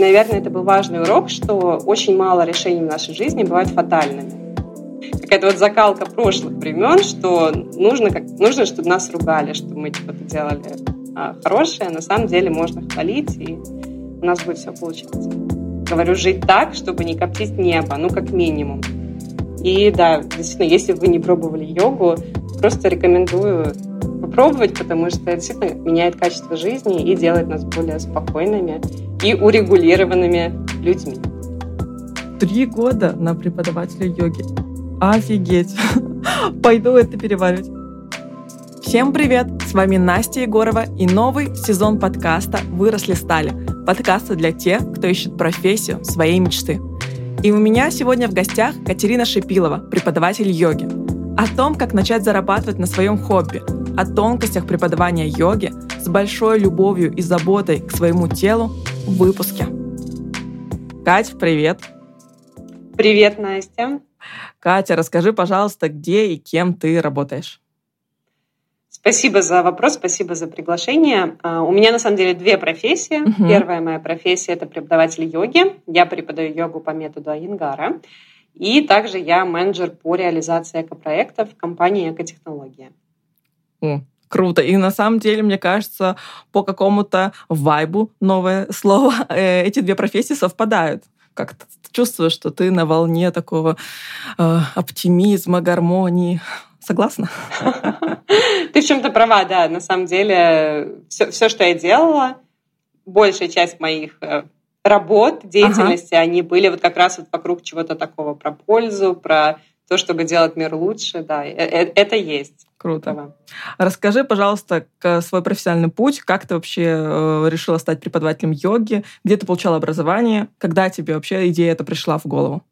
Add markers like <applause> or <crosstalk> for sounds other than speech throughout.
Наверное, это был важный урок, что очень мало решений в нашей жизни бывают фатальными. Какая-то вот закалка прошлых времен, что нужно, как, нужно чтобы нас ругали, что мы что-то типа, делали а, хорошее. На самом деле можно хвалить, и у нас будет все получаться. Говорю, жить так, чтобы не коптить небо, ну, как минимум. И да, действительно, если вы не пробовали йогу, просто рекомендую попробовать, потому что это действительно меняет качество жизни и делает нас более спокойными и урегулированными людьми. Три года на преподавателя йоги. Офигеть. <laughs> Пойду это переваривать. Всем привет! С вами Настя Егорова и новый сезон подкаста «Выросли стали». Подкаста для тех, кто ищет профессию своей мечты. И у меня сегодня в гостях Катерина Шипилова, преподаватель йоги. О том, как начать зарабатывать на своем хобби, о тонкостях преподавания йоги с большой любовью и заботой к своему телу выпуске. Кать, привет! Привет, Настя! Катя, расскажи, пожалуйста, где и кем ты работаешь? Спасибо за вопрос, спасибо за приглашение. А, у меня на самом деле две профессии. Угу. Первая моя профессия это преподаватель йоги. Я преподаю йогу по методу Айенгара. И также я менеджер по реализации экопроектов в компании «Экотехнология». О, круто. И на самом деле, мне кажется, по какому-то вайбу, новое слово, <laughs> э, эти две профессии совпадают. Как-то чувствуешь, что ты на волне такого э, оптимизма, гармонии. Согласна? <laughs> Ты в чем-то права, да. На самом деле, все, все что я делала, большая часть моих э, работ, деятельности, ага. они были вот как раз вот вокруг чего-то такого про пользу, про то, чтобы делать мир лучше, да, э, э, это есть. Круто. Ага. Расскажи, пожалуйста, свой профессиональный путь, как ты вообще решила стать преподавателем йоги, где ты получала образование, когда тебе вообще идея эта пришла в голову?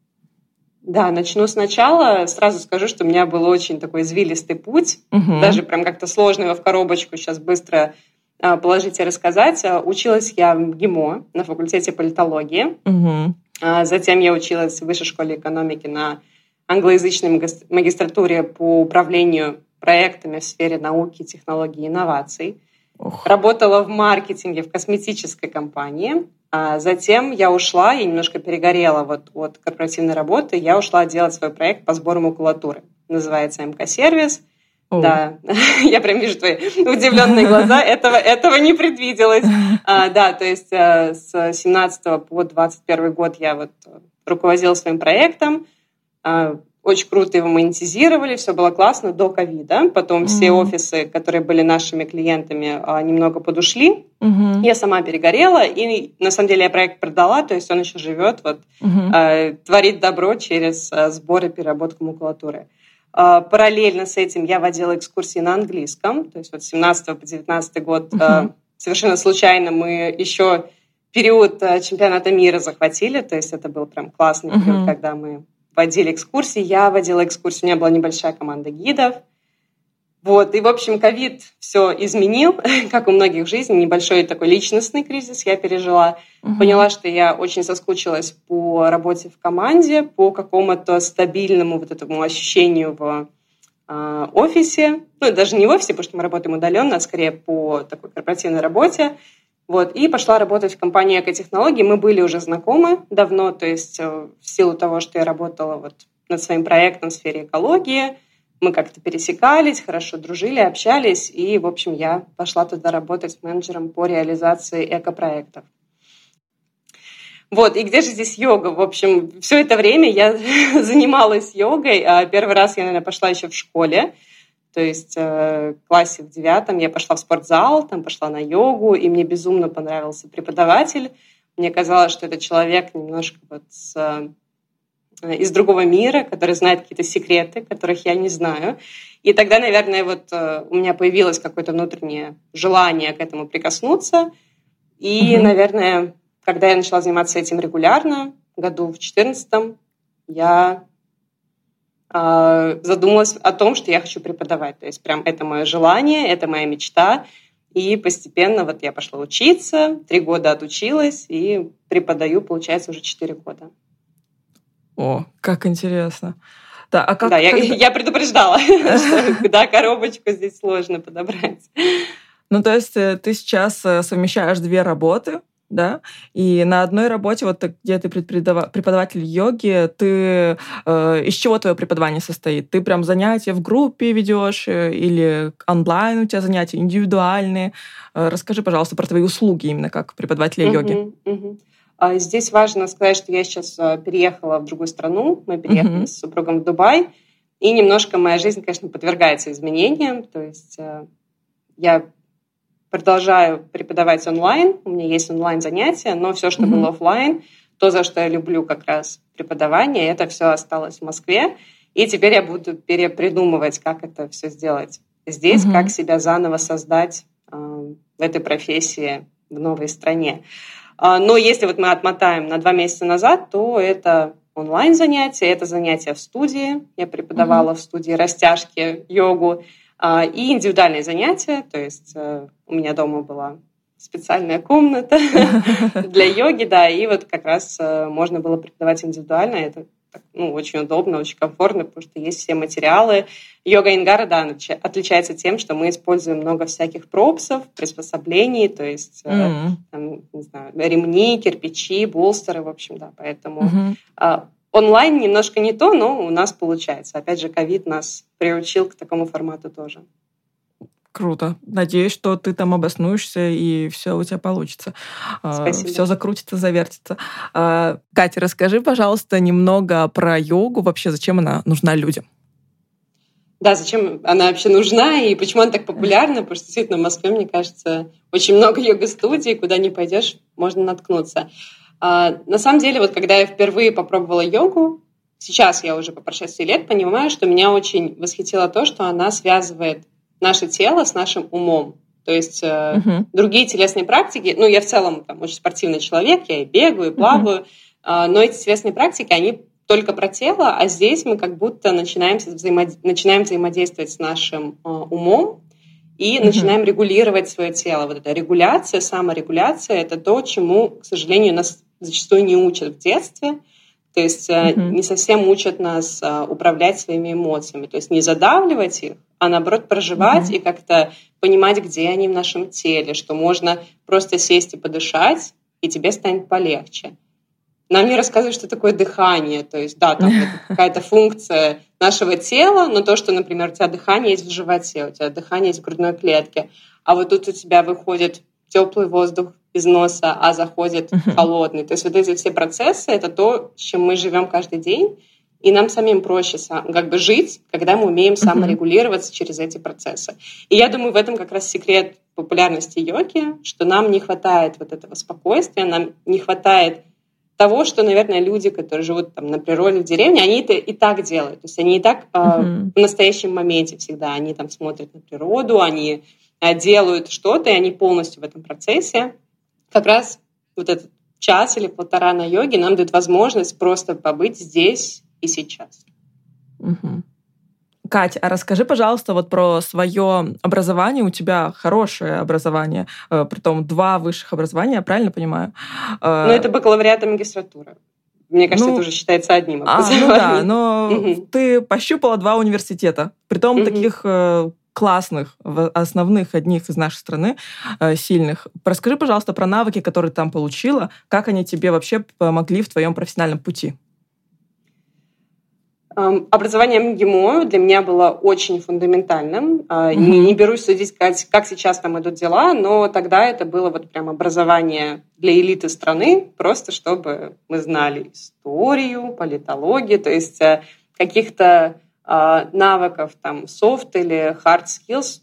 Да, начну сначала. Сразу скажу, что у меня был очень такой извилистый путь. Угу. Даже прям как-то сложно его в коробочку сейчас быстро а, положить и рассказать. А, училась я в ГИМО на факультете политологии. Угу. Затем я училась в Высшей школе экономики на англоязычной магистратуре по управлению проектами в сфере науки, технологий и инноваций. Ох. Работала в маркетинге в косметической компании. А затем я ушла, я немножко перегорела вот от корпоративной работы, я ушла делать свой проект по сбору макулатуры. Называется МК-сервис. Да, <laughs> я прям вижу твои удивленные <laughs> глаза. Этого, этого не предвиделось. А, да, то есть а, с 17 по 21 год я вот руководила своим проектом. А, очень круто его монетизировали, все было классно до ковида. Потом mm-hmm. все офисы, которые были нашими клиентами, а, немного подушли. Mm-hmm. Я сама перегорела, и на самом деле я проект продала, то есть он еще живет, вот, mm-hmm. творит добро через сбор и переработку макулатуры. Параллельно с этим я водила экскурсии на английском, то есть вот с 17 по 19 год mm-hmm. совершенно случайно мы еще период чемпионата мира захватили, то есть это был прям классный период, mm-hmm. когда мы водили экскурсии, я водила экскурсии, у меня была небольшая команда гидов. Вот, и, в общем, ковид все изменил, <laughs> как у многих в жизни, небольшой такой личностный кризис я пережила. Угу. Поняла, что я очень соскучилась по работе в команде, по какому-то стабильному вот этому ощущению в э, офисе. Ну, даже не в офисе, потому что мы работаем удаленно, а скорее по такой корпоративной работе. Вот, и пошла работать в компании экотехнологий. Мы были уже знакомы давно, то есть э, в силу того, что я работала вот над своим проектом в сфере экологии, мы как-то пересекались, хорошо дружили, общались, и, в общем, я пошла туда работать менеджером по реализации экопроектов. Вот, и где же здесь йога? В общем, все это время я <laughs> занималась йогой. А первый раз я, наверное, пошла еще в школе. То есть э, в классе в девятом я пошла в спортзал, там пошла на йогу, и мне безумно понравился преподаватель. Мне казалось, что это человек немножко вот с, э, из другого мира, который знает какие-то секреты, которых я не знаю. И тогда, наверное, вот э, у меня появилось какое-то внутреннее желание к этому прикоснуться. И, mm-hmm. наверное, когда я начала заниматься этим регулярно, году в четырнадцатом, я задумалась о том, что я хочу преподавать. То есть прям это мое желание, это моя мечта. И постепенно вот я пошла учиться, три года отучилась и преподаю, получается, уже четыре года. О, как интересно. Да, а как, да я, я предупреждала, <laughs> что да, коробочку здесь сложно подобрать. Ну, то есть э, ты сейчас э, совмещаешь две работы, да, и на одной работе, вот где ты преподаватель йоги, ты э, из чего твое преподавание состоит? Ты прям занятия в группе ведешь э, или онлайн у тебя занятия индивидуальные? Э, расскажи, пожалуйста, про твои услуги именно как преподавателя йоги. Uh-huh, uh-huh. Здесь важно сказать, что я сейчас э, переехала в другую страну. Мы переехали uh-huh. с супругом в Дубай. И немножко моя жизнь, конечно, подвергается изменениям. То есть э, я продолжаю преподавать онлайн, у меня есть онлайн занятия, но все, что mm-hmm. было офлайн, то, за что я люблю как раз преподавание, это все осталось в Москве. И теперь я буду перепридумывать, как это все сделать здесь, mm-hmm. как себя заново создать э, в этой профессии в новой стране. Э, но если вот мы отмотаем на два месяца назад, то это онлайн занятия, это занятия в студии. Я преподавала mm-hmm. в студии растяжки, йогу. А, и индивидуальные занятия, то есть э, у меня дома была специальная комната <laughs> для йоги, да, и вот как раз э, можно было преподавать индивидуально, это ну, очень удобно, очень комфортно, потому что есть все материалы. Йога Ингара, да, отличается тем, что мы используем много всяких пропсов, приспособлений, то есть mm-hmm. там, не знаю, ремни, кирпичи, болстеры, в общем, да, поэтому mm-hmm. Онлайн немножко не то, но у нас получается. Опять же, ковид нас приучил к такому формату тоже. Круто. Надеюсь, что ты там обоснуешься и все у тебя получится. А, Спасибо. Все закрутится, завертится. А, Катя, расскажи, пожалуйста, немного про йогу. Вообще, зачем она нужна людям? Да, зачем она вообще нужна и почему она так популярна? Потому что действительно в Москве, мне кажется, очень много йога-студий, куда не пойдешь, можно наткнуться. А, на самом деле, вот когда я впервые попробовала йогу, сейчас я уже по прошествии лет понимаю, что меня очень восхитило то, что она связывает наше тело с нашим умом. То есть uh -huh. другие телесные практики, ну, я в целом там очень спортивный человек, я и бегаю, и плаваю, uh -huh. но эти телесные практики, они только про тело, а здесь мы как будто начинаем, взаимод... начинаем взаимодействовать с нашим э, умом, и mm-hmm. начинаем регулировать свое тело. Вот эта регуляция, саморегуляция — это то, чему, к сожалению, нас зачастую не учат в детстве. То есть mm-hmm. не совсем учат нас а, управлять своими эмоциями. То есть не задавливать их, а наоборот проживать mm-hmm. и как-то понимать, где они в нашем теле, что можно просто сесть и подышать, и тебе станет полегче. Нам не рассказывают, что такое дыхание. То есть, да, там <laughs> какая-то функция нашего тела, но то, что, например, у тебя дыхание есть в животе, у тебя дыхание есть в грудной клетке, а вот тут у тебя выходит теплый воздух из носа, а заходит холодный. То есть вот эти все процессы — это то, с чем мы живем каждый день, и нам самим проще как бы жить, когда мы умеем саморегулироваться через эти процессы. И я думаю, в этом как раз секрет популярности йоги, что нам не хватает вот этого спокойствия, нам не хватает того, что, наверное, люди, которые живут там на природе в деревне, они это и так делают. То есть они и так uh-huh. в настоящем моменте всегда. Они там смотрят на природу, они э, делают что-то, и они полностью в этом процессе. Как раз вот этот час или полтора на йоге нам дает возможность просто побыть здесь и сейчас. Uh-huh. Катя, а расскажи, пожалуйста, вот про свое образование. У тебя хорошее образование, э, том два высших образования, я правильно понимаю? Э, ну, это бакалавриат и магистратура. Мне кажется, ну, это уже считается одним образованием. А, ну да, но <laughs> угу. ты пощупала два университета, притом угу. таких э, классных, основных, одних из нашей страны, э, сильных. Расскажи, пожалуйста, про навыки, которые ты там получила, как они тебе вообще помогли в твоем профессиональном пути. Образование МГИМО для меня было очень фундаментальным. Mm-hmm. Не, не берусь судить, как, как сейчас там идут дела, но тогда это было вот прям образование для элиты страны, просто чтобы мы знали историю, политологию, то есть э, каких-то навыков, там, soft или hard skills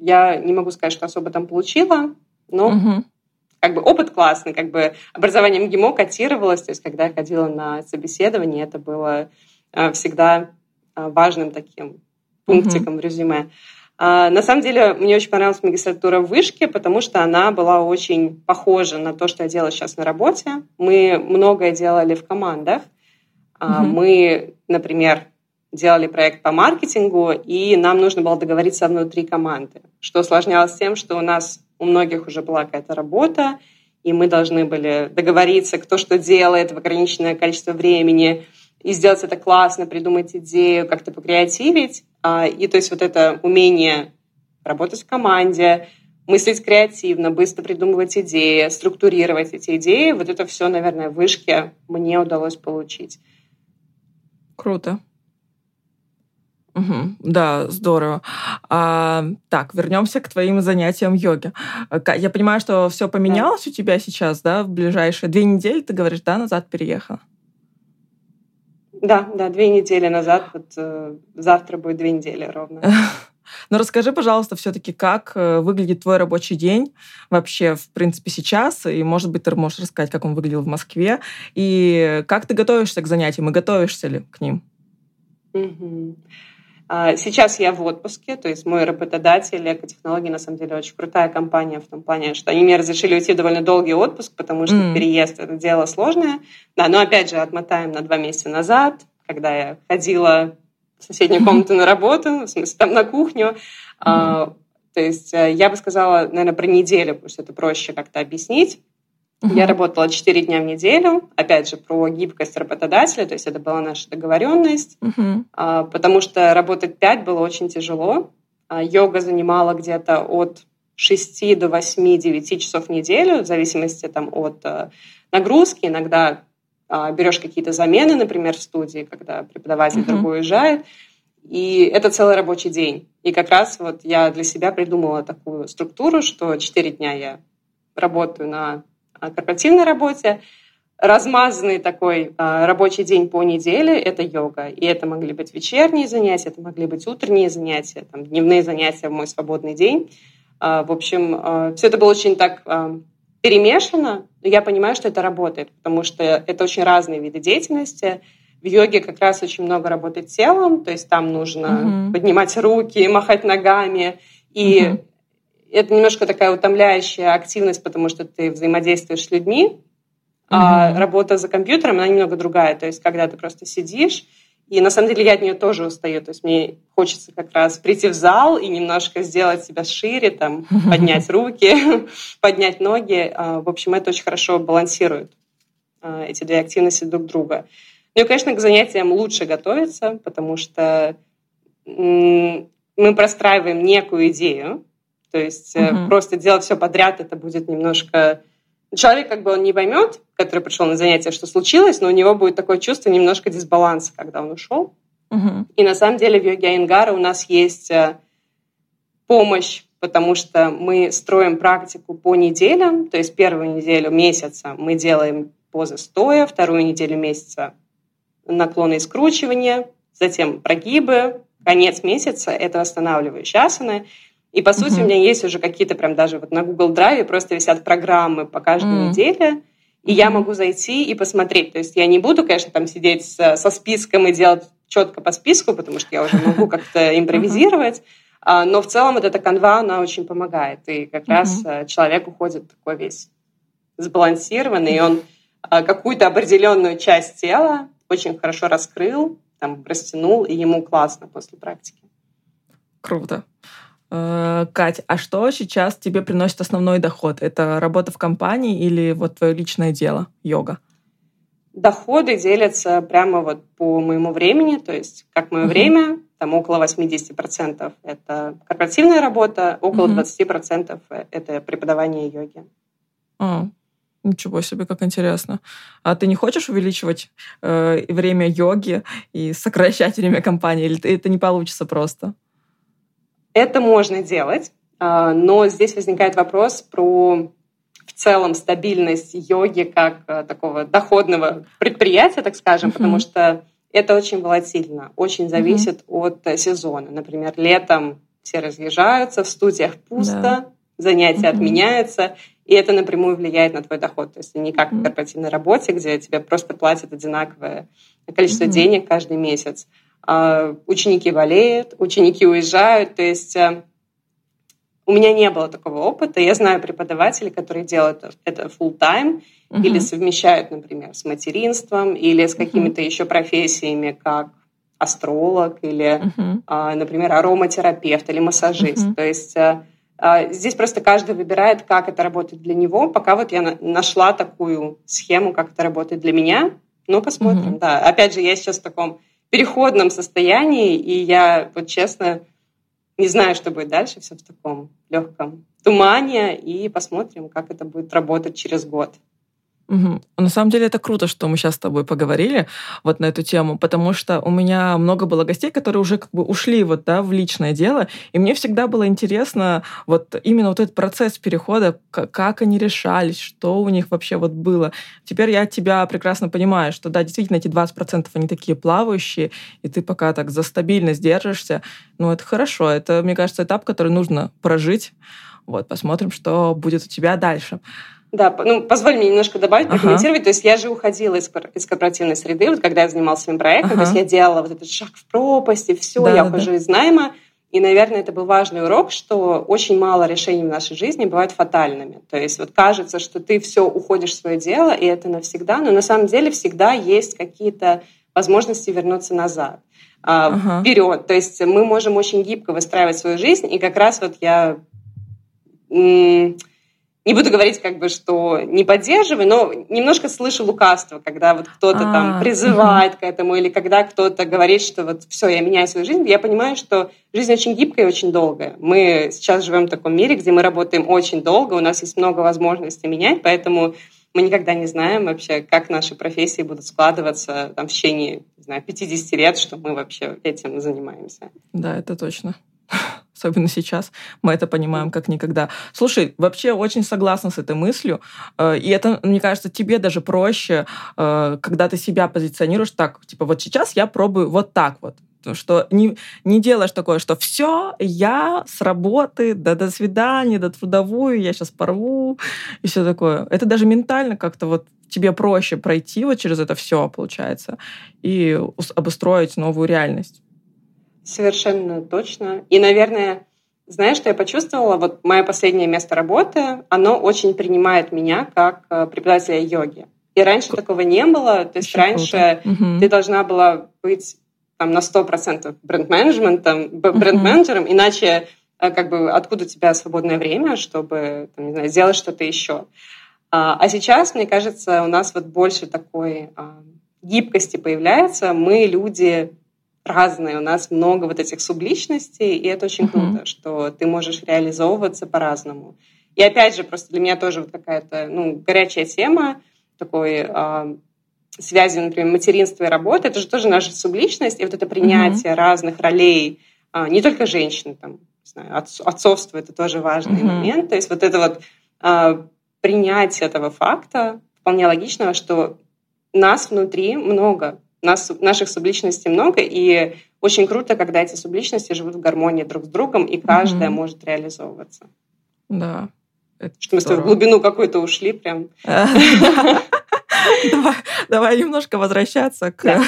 я не могу сказать, что особо там получила, но mm-hmm как бы опыт классный, как бы образование МГИМО котировалось, то есть когда я ходила на собеседование, это было Э, всегда э, важным таким пунктиком mm-hmm. в резюме. А, на самом деле, мне очень понравилась магистратура в Вышке, потому что она была очень похожа на то, что я делаю сейчас на работе. Мы многое делали в командах. Mm-hmm. Мы, например, делали проект по маркетингу, и нам нужно было договориться внутри команды, что усложнялось тем, что у нас у многих уже была какая-то работа, и мы должны были договориться, кто что делает в ограниченное количество времени – и сделать это классно, придумать идею, как-то покреативить. А, и то есть вот это умение работать в команде, мыслить креативно, быстро придумывать идеи, структурировать эти идеи. Вот это все, наверное, в вышке мне удалось получить. Круто. Угу, да, здорово. А, так, вернемся к твоим занятиям йоги. Я понимаю, что все поменялось да. у тебя сейчас, да, в ближайшие две недели, ты говоришь, да, назад переехала? Да, да, две недели назад, вот э, завтра будет две недели ровно. <laughs> Но расскажи, пожалуйста, все-таки, как э, выглядит твой рабочий день вообще, в принципе, сейчас, и, может быть, ты можешь рассказать, как он выглядел в Москве, и как ты готовишься к занятиям, и готовишься ли к ним? Угу. Сейчас я в отпуске, то есть мой работодатель Экотехнологии на самом деле очень крутая компания в том плане, что они мне разрешили уйти в довольно долгий отпуск, потому что mm. переезд это дело сложное. Да, но опять же отмотаем на два месяца назад, когда я ходила в соседнюю комнату на работу, в смысле там на кухню. Mm. то есть э, я бы сказала, наверное, про неделю, потому что это проще как-то объяснить. Uh-huh. Я работала 4 дня в неделю, опять же, про гибкость работодателя, то есть это была наша договоренность, а, потому что работать 5 было очень тяжело. А, йога занимала где-то от 6 до 8-9 часов в неделю, в зависимости там, от а, нагрузки. Иногда а, берешь какие-то замены, например, в студии, когда преподаватель uh-huh. другой уезжает. И это целый рабочий день. И как раз вот я для себя придумала такую структуру, что 4 дня я работаю на корпоративной работе. Размазанный такой а, рабочий день по неделе – это йога. И это могли быть вечерние занятия, это могли быть утренние занятия, там, дневные занятия в мой свободный день. А, в общем, а, все это было очень так перемешано, но я понимаю, что это работает, потому что это очень разные виды деятельности. В йоге как раз очень много работать телом, то есть там нужно uh-huh. поднимать руки, махать ногами. И uh-huh это немножко такая утомляющая активность, потому что ты взаимодействуешь с людьми, mm-hmm. а работа за компьютером, она немного другая. То есть, когда ты просто сидишь, и на самом деле я от нее тоже устаю. То есть мне хочется как раз прийти в зал и немножко сделать себя шире, там, <laughs> поднять руки, <laughs> поднять ноги. А, в общем, это очень хорошо балансирует а, эти две активности друг друга. Ну и, конечно, к занятиям лучше готовиться, потому что мы простраиваем некую идею, то есть угу. просто делать все подряд, это будет немножко... Человек как бы он не поймет, который пришел на занятие, что случилось, но у него будет такое чувство немножко дисбаланса, когда он ушел. Угу. И на самом деле в йоге Айнгара у нас есть э, помощь, потому что мы строим практику по неделям, то есть первую неделю месяца мы делаем позы стоя, вторую неделю месяца наклоны и скручивания, затем прогибы, конец месяца – это восстанавливающие асаны. И, по сути, uh-huh. у меня есть уже какие-то прям даже вот на Google Drive просто висят программы по каждой uh-huh. неделе, и я могу зайти и посмотреть. То есть я не буду, конечно, там сидеть со, со списком и делать четко по списку, потому что я уже могу как-то импровизировать. Uh-huh. Но в целом вот эта канва, она очень помогает. И как раз э, человек уходит такой весь сбалансированный, и он э, какую-то определенную часть тела очень хорошо раскрыл, там, растянул, и ему классно после практики. Круто. Э, Кать, а что сейчас тебе приносит основной доход? Это работа в компании или вот твое личное дело, йога? Доходы делятся прямо вот по моему времени, то есть как мое uh-huh. время, там около 80% это корпоративная работа, около uh-huh. 20% это преподавание йоги. А, Ничего себе, как интересно. А ты не хочешь увеличивать э, время йоги и сокращать время компании, или это не получится просто? Это можно делать, а, но здесь возникает вопрос про в целом стабильность йоги как а, такого доходного предприятия, так скажем, uh-huh. потому что это очень волатильно, очень зависит uh-huh. от сезона. Например, летом все разъезжаются, в студиях пусто, да. занятия uh-huh. отменяются, и это напрямую влияет на твой доход. То есть не как uh-huh. в корпоративной работе, где тебе просто платят одинаковое количество uh-huh. денег каждый месяц. А, ученики болеют, ученики уезжают. То есть э, у меня не было такого опыта. Я знаю преподавателей, которые делают это full time uh-huh. или совмещают, например, с материнством или с какими-то uh-huh. еще профессиями, как астролог или, uh-huh. например, ароматерапевт или массажист. Uh-huh. То есть э, а, здесь просто каждый выбирает, как это работает для него. Пока вот я нашла такую схему, как это работает для меня. Ну, посмотрим, uh-huh. да. Опять же, я сейчас в таком переходном состоянии, и я, вот честно, не знаю, что будет дальше, все в таком легком тумане, и посмотрим, как это будет работать через год. Угу. На самом деле это круто, что мы сейчас с тобой поговорили вот на эту тему, потому что у меня много было гостей, которые уже как бы ушли вот, да, в личное дело, и мне всегда было интересно вот именно вот этот процесс перехода, как они решались, что у них вообще вот было. Теперь я тебя прекрасно понимаю, что да, действительно эти 20% они такие плавающие, и ты пока так за стабильность держишься, ну это хорошо, это, мне кажется, этап, который нужно прожить. Вот, посмотрим, что будет у тебя дальше. Да, ну, позволь мне немножко добавить, прокомментировать. Ага. То есть я же уходила из, из корпоративной среды, вот когда я занималась своим проектом, ага. то есть я делала вот этот шаг в пропасть, и все, да, я ухожу да. из найма. И, наверное, это был важный урок, что очень мало решений в нашей жизни бывают фатальными. То есть вот кажется, что ты все уходишь в свое дело, и это навсегда, но на самом деле всегда есть какие-то возможности вернуться назад, ага. вперед. То есть мы можем очень гибко выстраивать свою жизнь, и как раз вот я не буду говорить, как бы, что не поддерживаю, но немножко слышу лукавство, когда вот кто-то там а, призывает к этому, или когда кто-то говорит, что вот все, я меняю свою жизнь. Я понимаю, что жизнь очень гибкая и очень долгая. Мы сейчас живем в таком мире, где мы работаем очень долго, у нас есть много возможностей менять, поэтому мы никогда не знаем вообще, как наши профессии будут складываться там, в течение, не знаю, 50 лет, что мы вообще этим занимаемся. Да, это точно <laughs> особенно сейчас, мы это понимаем как никогда. Слушай, вообще очень согласна с этой мыслью, э, и это, мне кажется, тебе даже проще, э, когда ты себя позиционируешь так, типа вот сейчас я пробую вот так вот, что не, не делаешь такое, что все, я с работы, да до свидания, до трудовую, я сейчас порву, и все такое. Это даже ментально как-то вот тебе проще пройти вот через это все, получается, и обустроить новую реальность. Совершенно точно. И, наверное, знаешь, что я почувствовала? Вот мое последнее место работы, оно очень принимает меня как э, преподавателя йоги. И раньше такого не было. То есть очень раньше круто. ты должна была быть там, на 100% бренд-менеджментом, бренд-менеджером, угу. иначе э, как бы откуда у тебя свободное время, чтобы там, не знаю, сделать что-то еще. А, а сейчас, мне кажется, у нас вот больше такой а, гибкости появляется. Мы люди разные, у нас много вот этих субличностей, и это очень круто, mm-hmm. что ты можешь реализовываться по-разному. И опять же, просто для меня тоже вот какая-то ну, горячая тема такой э, связи, например, материнства и работы. Это же тоже наша субличность, и вот это принятие mm-hmm. разных ролей, э, не только женщин, там, не знаю, отц, отцовство это тоже важный mm-hmm. момент. То есть вот это вот э, принятие этого факта вполне логичного, что нас внутри много, нас, наших субличностей много, и очень круто, когда эти субличности живут в гармонии друг с другом, и каждая mm-hmm. может реализовываться. Да. Это что мы в глубину какую-то ушли прям. <laughs> давай, давай немножко возвращаться к, да.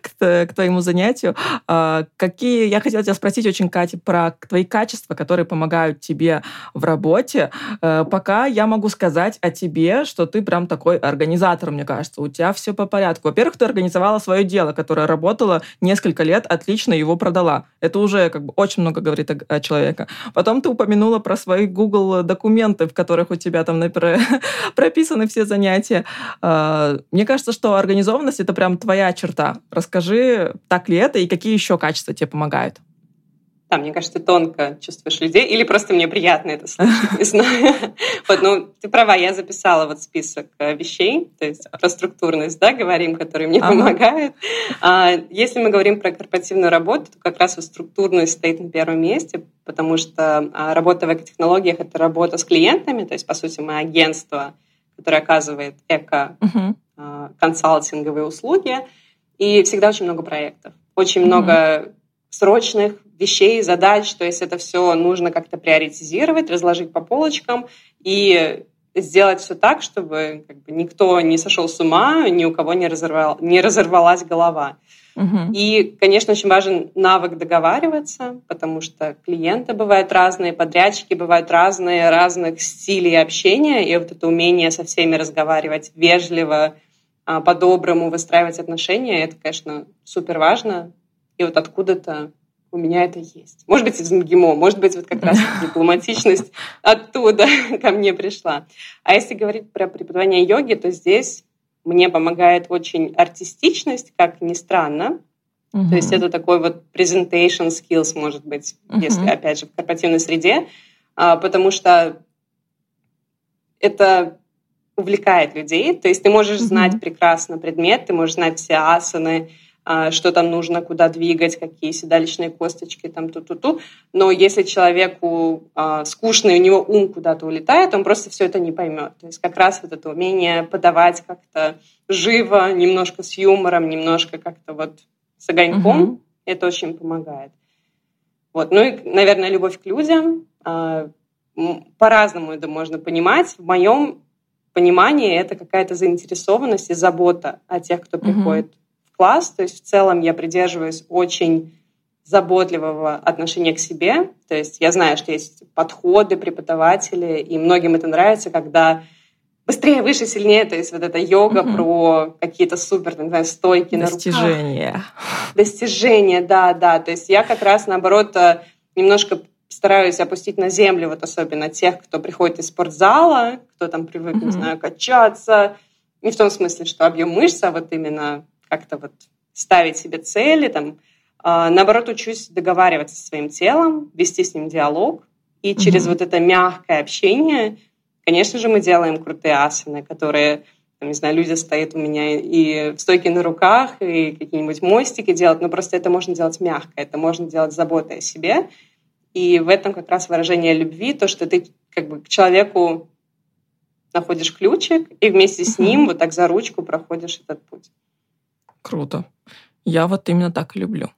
к, к твоему занятию. А, какие, я хотела тебя спросить очень, Катя, про твои качества, которые помогают тебе в работе. А, пока я могу сказать о тебе, что ты прям такой организатор, мне кажется. У тебя все по порядку. Во-первых, ты организовала свое дело, которое работало несколько лет, отлично его продала. Это уже как бы очень много говорит о, о человеке. Потом ты упомянула про свои Google документы, в которых у тебя там например, <laughs> прописаны все занятия. А, мне кажется, что организованность — это прям твоя черта. Расскажи, так ли это и какие еще качества тебе помогают? Да, мне кажется, ты тонко чувствуешь людей, или просто мне приятно это слышать, не знаю. <laughs> Вот, ну, ты права, я записала вот список э, вещей, то есть про структурность, да, говорим, которые мне помогают. А, если мы говорим про корпоративную работу, то как раз вот структурность стоит на первом месте, потому что а, работа в экотехнологиях — это работа с клиентами, то есть, по сути, мы агентство, которое оказывает эко-консалтинговые услуги, и всегда очень много проектов, очень много срочных вещей, задач, то есть это все нужно как-то приоритизировать, разложить по полочкам и сделать все так, чтобы как бы, никто не сошел с ума, ни у кого не, разорвал, не разорвалась голова. Угу. И, конечно, очень важен навык договариваться, потому что клиенты бывают разные, подрядчики бывают разные, разных стилей общения, и вот это умение со всеми разговаривать вежливо, а, по-доброму выстраивать отношения, это, конечно, супер важно. И вот откуда-то у меня это есть. Может быть, из МГИМО, может быть, вот как раз <laughs> дипломатичность оттуда <laughs> ко мне пришла. А если говорить про преподавание йоги, то здесь мне помогает очень артистичность, как ни странно. Uh-huh. То есть это такой вот presentation skills, может быть, uh-huh. если, опять же, в корпоративной среде, а, потому что это увлекает людей. То есть ты можешь uh-huh. знать прекрасно предмет, ты можешь знать все асаны, что там нужно, куда двигать, какие седалищные косточки, там ту-ту-ту. Но если человеку э, скучно, и у него ум куда-то улетает, он просто все это не поймет. То есть как раз вот это умение подавать как-то живо, немножко с юмором, немножко как-то вот с огоньком, угу. это очень помогает. Вот. Ну и, наверное, любовь к людям. Э, по-разному это можно понимать. В моем понимании это какая-то заинтересованность и забота о тех, кто угу. приходит класс. То есть в целом я придерживаюсь очень заботливого отношения к себе. То есть я знаю, что есть подходы преподаватели, и многим это нравится, когда быстрее, выше, сильнее. То есть вот эта йога угу. про какие-то супер, не знаю, стойки Достижения. на руках. Достижения, да, да. То есть я как раз, наоборот, э, немножко стараюсь опустить на землю вот особенно тех, кто приходит из спортзала, кто там привык, угу. не знаю, качаться. Не в том смысле, что объем мышц, а вот именно как-то вот ставить себе цели, там, а, наоборот, учусь договариваться со своим телом, вести с ним диалог, и через mm-hmm. вот это мягкое общение, конечно же, мы делаем крутые асаны, которые, там, не знаю, люди стоят у меня и в стойке на руках, и какие-нибудь мостики делают, но просто это можно делать мягко, это можно делать заботой о себе, и в этом как раз выражение любви, то, что ты как бы к человеку находишь ключик, и вместе с ним вот так за ручку проходишь этот путь. Круто. Я вот именно так и люблю.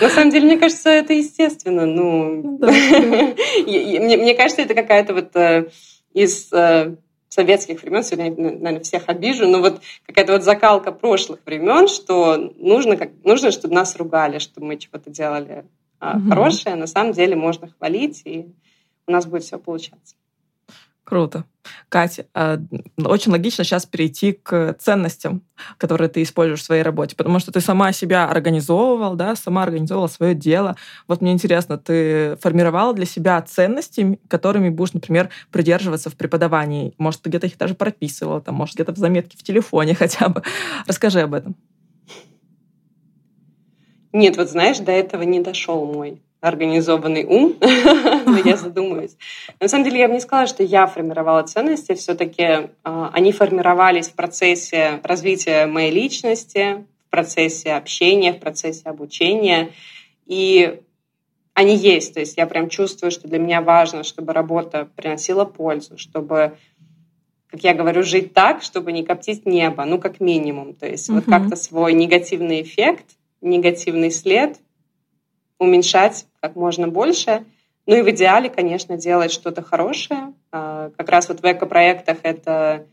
На самом деле, мне кажется, это естественно. Ну, да. <laughs> мне, мне кажется, это какая-то вот э, из э, советских времен, сегодня, наверное, всех обижу, но вот какая-то вот закалка прошлых времен, что нужно, как, нужно чтобы нас ругали, чтобы мы чего-то делали угу. хорошее. На самом деле можно хвалить, и у нас будет все получаться. Круто. Катя, а, очень логично сейчас перейти к ценностям, которые ты используешь в своей работе, потому что ты сама себя организовывал, да, сама организовывала свое дело. Вот мне интересно, ты формировала для себя ценности, которыми будешь, например, придерживаться в преподавании? Может, ты где-то их даже прописывала, там, может, где-то в заметке в телефоне <laughs> хотя бы. Расскажи об этом. Нет, вот знаешь, до этого не дошел мой организованный ум, <laughs> но я задумываюсь. На самом деле я бы не сказала, что я формировала ценности, все-таки э, они формировались в процессе развития моей личности, в процессе общения, в процессе обучения, и они есть. То есть я прям чувствую, что для меня важно, чтобы работа приносила пользу, чтобы как я говорю, жить так, чтобы не коптить небо, ну, как минимум. То есть uh-huh. вот как-то свой негативный эффект, негативный след уменьшать как можно больше. Ну и в идеале, конечно, делать что-то хорошее. А, как раз вот в экопроектах это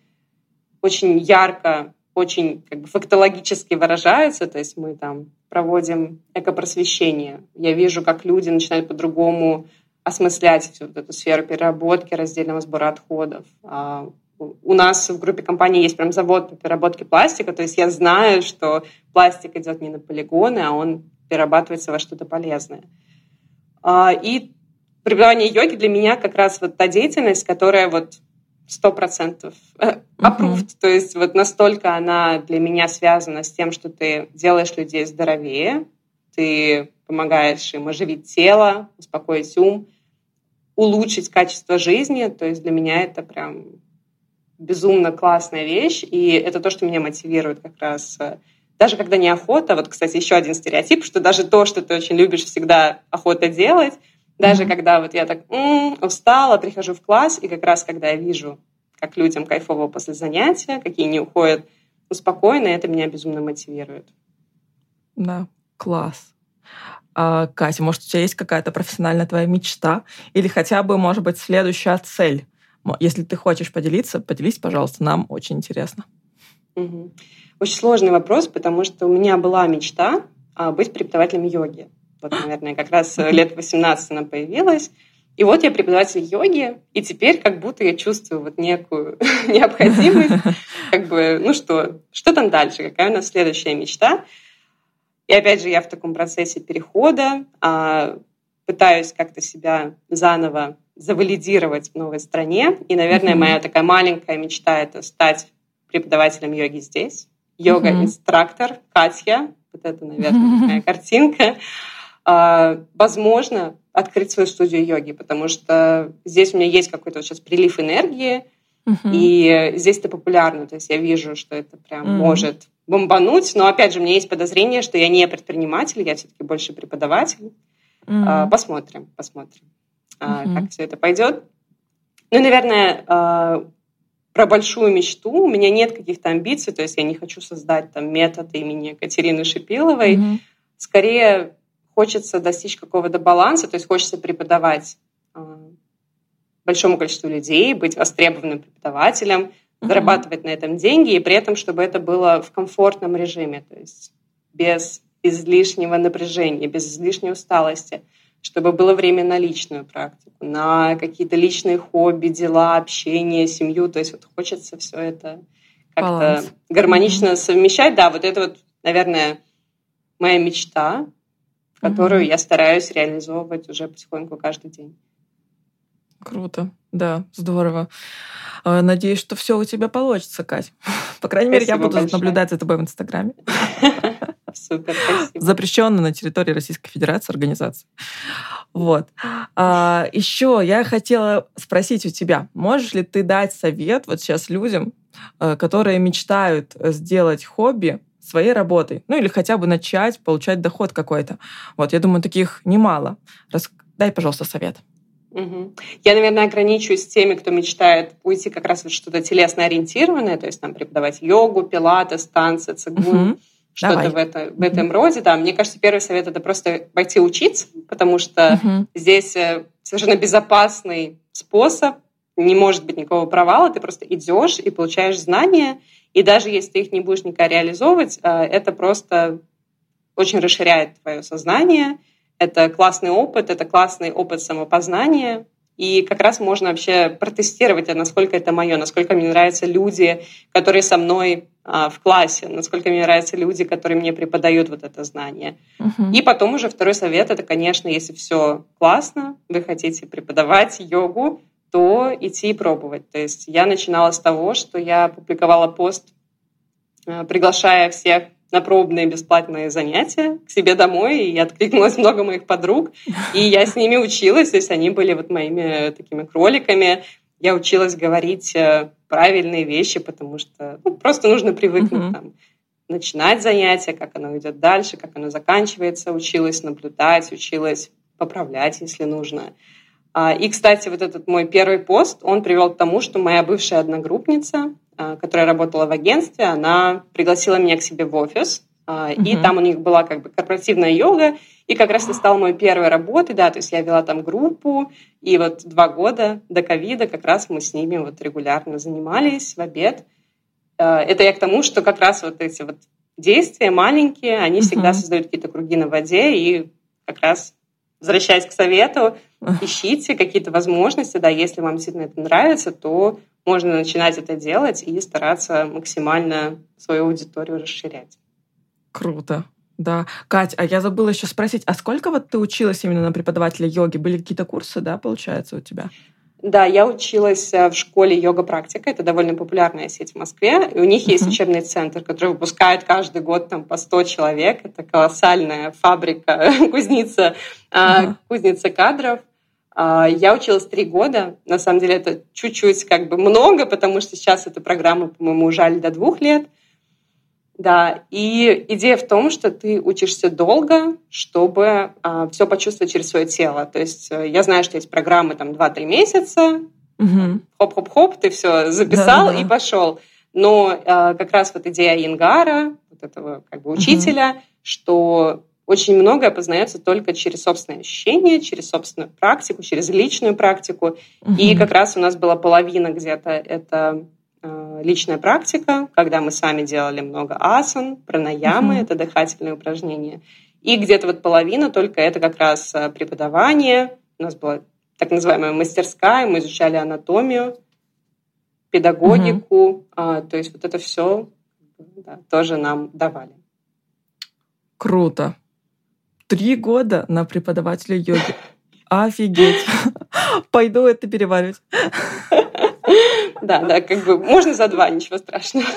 очень ярко, очень как бы фактологически выражается. То есть мы там проводим экопросвещение. Я вижу, как люди начинают по-другому осмыслять всю вот эту сферу переработки, раздельного сбора отходов. А, у нас в группе компаний есть прям завод по переработке пластика, то есть я знаю, что пластик идет не на полигоны, а он перерабатывается во что-то полезное. А, и преподавание йоги для меня как раз вот та деятельность, которая вот сто процентов э, approved, то есть вот настолько она для меня связана с тем, что ты делаешь людей здоровее, ты помогаешь им оживить тело, успокоить ум, улучшить качество жизни, то есть для меня это прям безумно классная вещь, и это то, что меня мотивирует как раз э, даже когда не охота, вот, кстати, еще один стереотип, что даже то, что ты очень любишь, всегда охота делать, даже mm-hmm. когда вот я так м-м, устала, прихожу в класс, и как раз когда я вижу, как людям кайфово после занятия, какие они уходят спокойно, это меня безумно мотивирует. Да, класс. А, Катя, может, у тебя есть какая-то профессиональная твоя мечта или хотя бы, может быть, следующая цель? Если ты хочешь поделиться, поделись, пожалуйста, нам очень интересно. Угу. Очень сложный вопрос, потому что у меня была мечта а, быть преподавателем йоги. Вот, наверное, как раз лет 18 она появилась. И вот я преподаватель йоги, и теперь как будто я чувствую вот некую <laughs> необходимость, <laughs> как бы, ну что, что там дальше, какая у нас следующая мечта. И опять же, я в таком процессе перехода, а, пытаюсь как-то себя заново завалидировать в новой стране. И, наверное, моя такая маленькая мечта — это стать преподавателем йоги здесь йога-инструктор Катя, это, наверное, <laughs> моя картинка. А, возможно, открыть свою студию йоги, потому что здесь у меня есть какой-то вот сейчас прилив энергии, uh-huh. и здесь это популярно, то есть я вижу, что это прям uh-huh. может бомбануть, но опять же, у меня есть подозрение, что я не предприниматель, я все-таки больше преподаватель. Uh-huh. Посмотрим, посмотрим, uh-huh. как все это пойдет. Ну, наверное, про большую мечту. У меня нет каких-то амбиций, то есть я не хочу создать там метод имени Катерины Шипиловой. Mm-hmm. Скорее хочется достичь какого-то баланса, то есть хочется преподавать а, большому количеству людей, быть востребованным преподавателем, mm-hmm. зарабатывать на этом деньги, и при этом, чтобы это было в комфортном режиме, то есть без излишнего напряжения, без излишней усталости чтобы было время на личную практику, на какие-то личные хобби, дела, общение, семью. То есть вот хочется все это как-то гармонично mm-hmm. совмещать. Да, вот это вот, наверное, моя мечта, которую mm-hmm. я стараюсь реализовывать уже потихоньку каждый день. Круто, да, здорово. А, надеюсь, что все у тебя получится, Кать. <laughs> По крайней Спасибо мере, я буду большое. наблюдать за тобой в Инстаграме. <laughs> Супер, спасибо. Запрещенная на территории Российской Федерации организация. Вот. А, еще я хотела спросить у тебя, можешь ли ты дать совет вот сейчас людям, э, которые мечтают сделать хобби своей работой, ну или хотя бы начать получать доход какой-то. Вот, я думаю, таких немало. Рас... Дай, пожалуйста, совет. Угу. Я, наверное, ограничусь теми, кто мечтает уйти как раз в что-то телесно ориентированное, то есть там преподавать йогу, пилатес, танцы, цигун. Угу что-то в, это, в этом роде. Да, мне кажется, первый совет это просто пойти учиться, потому что uh-huh. здесь э, совершенно безопасный способ, не может быть никакого провала, ты просто идешь и получаешь знания, и даже если ты их не будешь никак реализовывать, э, это просто очень расширяет твое сознание. Это классный опыт, это классный опыт самопознания, и как раз можно вообще протестировать, а насколько это мое, насколько мне нравятся люди, которые со мной а, в классе, насколько мне нравятся люди, которые мне преподают вот это знание. Uh-huh. И потом уже второй совет это, конечно, если все классно, вы хотите преподавать йогу, то идти и пробовать. То есть я начинала с того, что я публиковала пост, а, приглашая всех на пробные бесплатные занятия к себе домой, и откликнулось <laughs> много моих подруг, и я с ними училась, то есть они были вот моими такими кроликами. Я училась говорить э, правильные вещи, потому что ну, просто нужно привыкнуть uh-huh. там, начинать занятия, как оно идет дальше, как оно заканчивается, училась наблюдать, училась поправлять, если нужно. А, и, кстати, вот этот мой первый пост, он привел к тому, что моя бывшая одногруппница, которая работала в агентстве, она пригласила меня к себе в офис, Uh-huh. И там у них была как бы корпоративная йога, и как раз это стала моей первой работой, да, то есть я вела там группу, и вот два года до ковида как раз мы с ними вот регулярно занимались в обед. Это я к тому, что как раз вот эти вот действия маленькие, они uh-huh. всегда создают какие-то круги на воде, и как раз возвращаясь к совету, ищите какие-то возможности, да, если вам действительно это нравится, то можно начинать это делать и стараться максимально свою аудиторию расширять. Круто. Да. Кать, а я забыла еще спросить, а сколько вот ты училась именно на преподавателя йоги? Были какие-то курсы, да, получается, у тебя? Да, я училась э, в школе йога-практика. Это довольно популярная сеть в Москве. И у них uh-huh. есть учебный центр, который выпускает каждый год там по 100 человек. Это колоссальная фабрика, <laughs> кузница, uh-huh. кузница кадров. А, я училась три года. На самом деле это чуть-чуть как бы много, потому что сейчас эту программу, по-моему, ужали до двух лет. Да, и идея в том, что ты учишься долго, чтобы а, все почувствовать через свое тело. То есть э, я знаю, что есть программы там 2-3 месяца, угу. хоп-хоп-хоп, ты все записал да, да. и пошел. Но а, как раз вот идея Янгара, вот этого как бы учителя, угу. что очень многое познается только через собственные ощущения, через собственную практику, через личную практику. Угу. И как раз у нас была половина где-то это э, личная практика, когда мы сами делали много асан, пранаямы, угу. это дыхательные упражнения. И где-то вот половина только это как раз э, преподавание. У нас была так называемая мастерская, мы изучали анатомию, педагогику, угу. а, то есть вот это все да, тоже нам давали. Круто. Три года на преподавателя йоги. Офигеть. <laughs> Пойду это переваривать. Да, да, как бы можно за два, ничего страшного.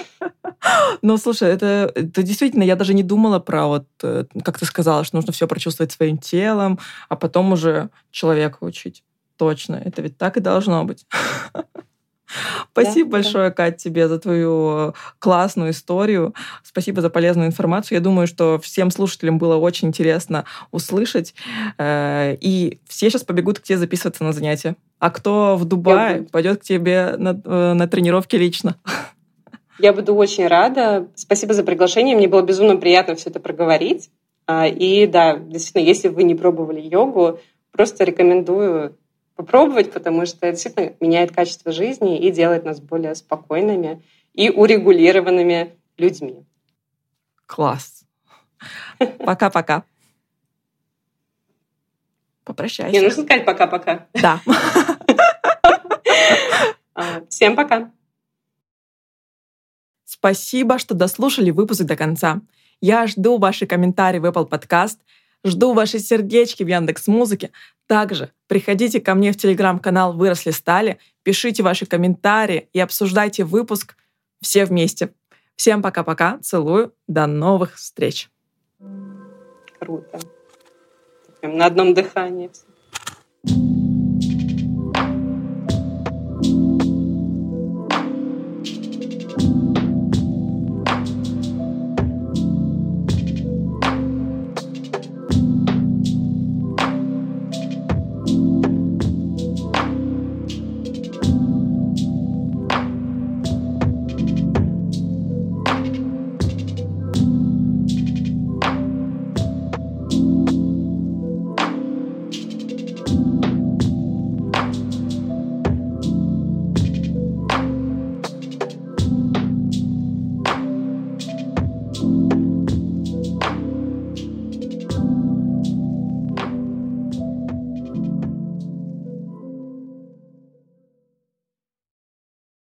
Ну, слушай, это, это действительно, я даже не думала про вот, э, как ты сказала, что нужно все прочувствовать своим телом, а потом уже человека учить. Точно, это ведь так и должно быть. <laughs> <laughs> Спасибо да, большое, да. Кать, тебе за твою классную историю. Спасибо за полезную информацию. Я думаю, что всем слушателям было очень интересно услышать. Э, и все сейчас побегут к тебе записываться на занятия. А кто в Дубае, пойдет к тебе на, э, на тренировки лично. <laughs> Я буду очень рада. Спасибо за приглашение. Мне было безумно приятно все это проговорить. А, и да, действительно, если вы не пробовали йогу, просто рекомендую попробовать, потому что это действительно меняет качество жизни и делает нас более спокойными и урегулированными людьми. Класс. Пока-пока. Попрощайся. Не нужно сказать пока-пока. Да. А, всем пока. Спасибо, что дослушали выпуск до конца. Я жду ваши комментарии в Apple Podcast, жду ваши сердечки в Яндекс Музыке. Также приходите ко мне в телеграм-канал «Выросли стали», пишите ваши комментарии и обсуждайте выпуск все вместе. Всем пока-пока, целую, до новых встреч. Круто. Прям на одном дыхании.